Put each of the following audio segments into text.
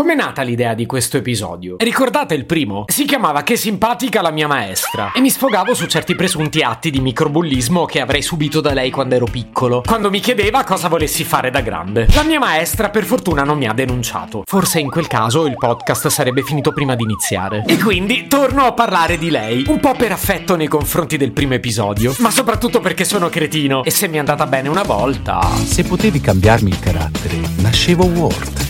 Com'è nata l'idea di questo episodio? Ricordate il primo? Si chiamava Che simpatica la mia maestra e mi sfogavo su certi presunti atti di microbullismo che avrei subito da lei quando ero piccolo, quando mi chiedeva cosa volessi fare da grande. La mia maestra per fortuna non mi ha denunciato. Forse in quel caso il podcast sarebbe finito prima di iniziare. E quindi torno a parlare di lei, un po' per affetto nei confronti del primo episodio, ma soprattutto perché sono cretino e se mi è andata bene una volta... Se potevi cambiarmi il carattere, nascevo Ward.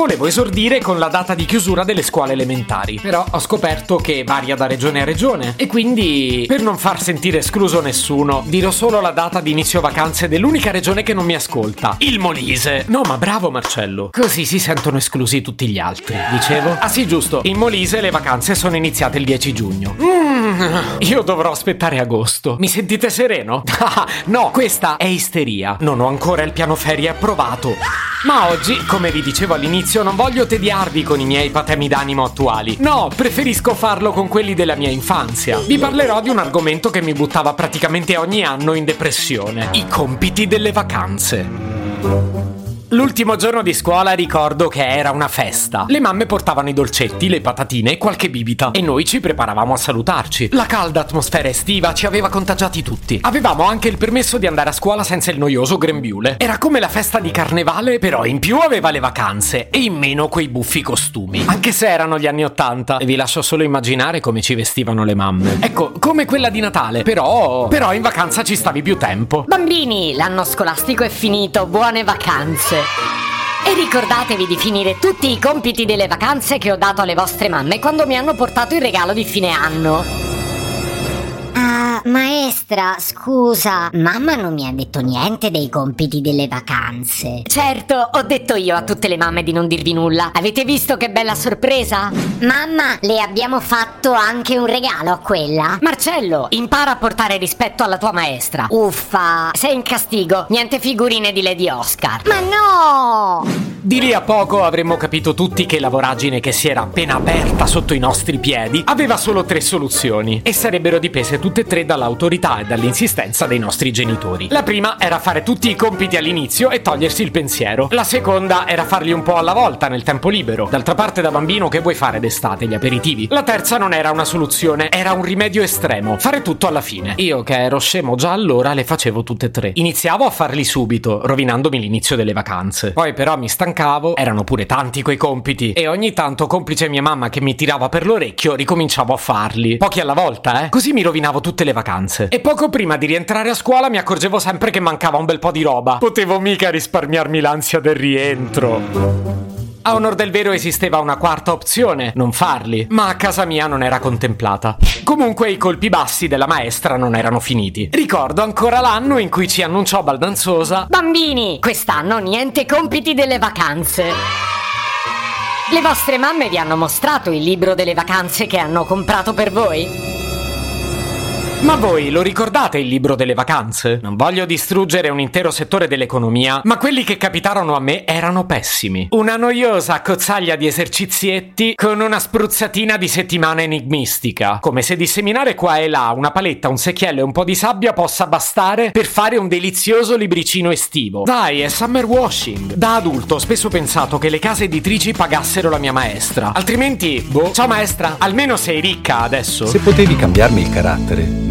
Volevo esordire con la data di chiusura delle scuole elementari, però ho scoperto che varia da regione a regione e quindi, per non far sentire escluso nessuno, dirò solo la data di inizio vacanze dell'unica regione che non mi ascolta, il Molise. No, ma bravo Marcello, così si sentono esclusi tutti gli altri, dicevo? Ah sì, giusto, in Molise le vacanze sono iniziate il 10 giugno. Mm, io dovrò aspettare agosto. Mi sentite sereno? No, questa è isteria. Non ho ancora il piano ferie approvato. Ma oggi, come vi dicevo all'inizio, non voglio tediarvi con i miei patemi d'animo attuali. No, preferisco farlo con quelli della mia infanzia. Vi parlerò di un argomento che mi buttava praticamente ogni anno in depressione. I compiti delle vacanze. L'ultimo giorno di scuola ricordo che era una festa. Le mamme portavano i dolcetti, le patatine e qualche bibita e noi ci preparavamo a salutarci. La calda atmosfera estiva ci aveva contagiati tutti. Avevamo anche il permesso di andare a scuola senza il noioso grembiule. Era come la festa di carnevale, però in più aveva le vacanze e in meno quei buffi costumi. Anche se erano gli anni Ottanta e vi lascio solo immaginare come ci vestivano le mamme. Ecco, come quella di Natale, però però in vacanza ci stavi più tempo. Bambini, l'anno scolastico è finito, buone vacanze. E ricordatevi di finire tutti i compiti delle vacanze che ho dato alle vostre mamme quando mi hanno portato il regalo di fine anno. Maestra, scusa, mamma non mi ha detto niente dei compiti delle vacanze. Certo, ho detto io a tutte le mamme di non dirvi nulla. Avete visto che bella sorpresa? Mamma, le abbiamo fatto anche un regalo a quella? Marcello, impara a portare rispetto alla tua maestra. Uffa! Sei in castigo, niente figurine di Lady Oscar. Ma no! Di lì a poco avremmo capito tutti che la voragine che si era appena aperta sotto i nostri piedi aveva solo tre soluzioni e sarebbero dipese tutte e tre dall'autorità e dall'insistenza dei nostri genitori. La prima era fare tutti i compiti all'inizio e togliersi il pensiero. La seconda era farli un po' alla volta nel tempo libero. D'altra parte da bambino che vuoi fare d'estate, gli aperitivi? La terza non era una soluzione, era un rimedio estremo, fare tutto alla fine. Io che ero scemo già allora le facevo tutte e tre. Iniziavo a farli subito, rovinandomi l'inizio delle vacanze. Poi però mi stancavo, erano pure tanti quei compiti e ogni tanto complice mia mamma che mi tirava per l'orecchio ricominciavo a farli. Pochi alla volta, eh? Così mi rovinavo tutte le vacanze. E poco prima di rientrare a scuola mi accorgevo sempre che mancava un bel po' di roba. Potevo mica risparmiarmi l'ansia del rientro. A onor del vero esisteva una quarta opzione, non farli, ma a casa mia non era contemplata. Comunque i colpi bassi della maestra non erano finiti. Ricordo ancora l'anno in cui ci annunciò baldanzosa Bambini, quest'anno niente compiti delle vacanze. Le vostre mamme vi hanno mostrato il libro delle vacanze che hanno comprato per voi? Ma voi lo ricordate il libro delle vacanze? Non voglio distruggere un intero settore dell'economia, ma quelli che capitarono a me erano pessimi. Una noiosa accozzaglia di esercizietti con una spruzzatina di settimana enigmistica. Come se disseminare qua e là una paletta, un secchiello e un po' di sabbia possa bastare per fare un delizioso libricino estivo. Dai, è summer washing. Da adulto ho spesso pensato che le case editrici pagassero la mia maestra. Altrimenti, boh. Ciao maestra, almeno sei ricca adesso. Se potevi cambiarmi il carattere,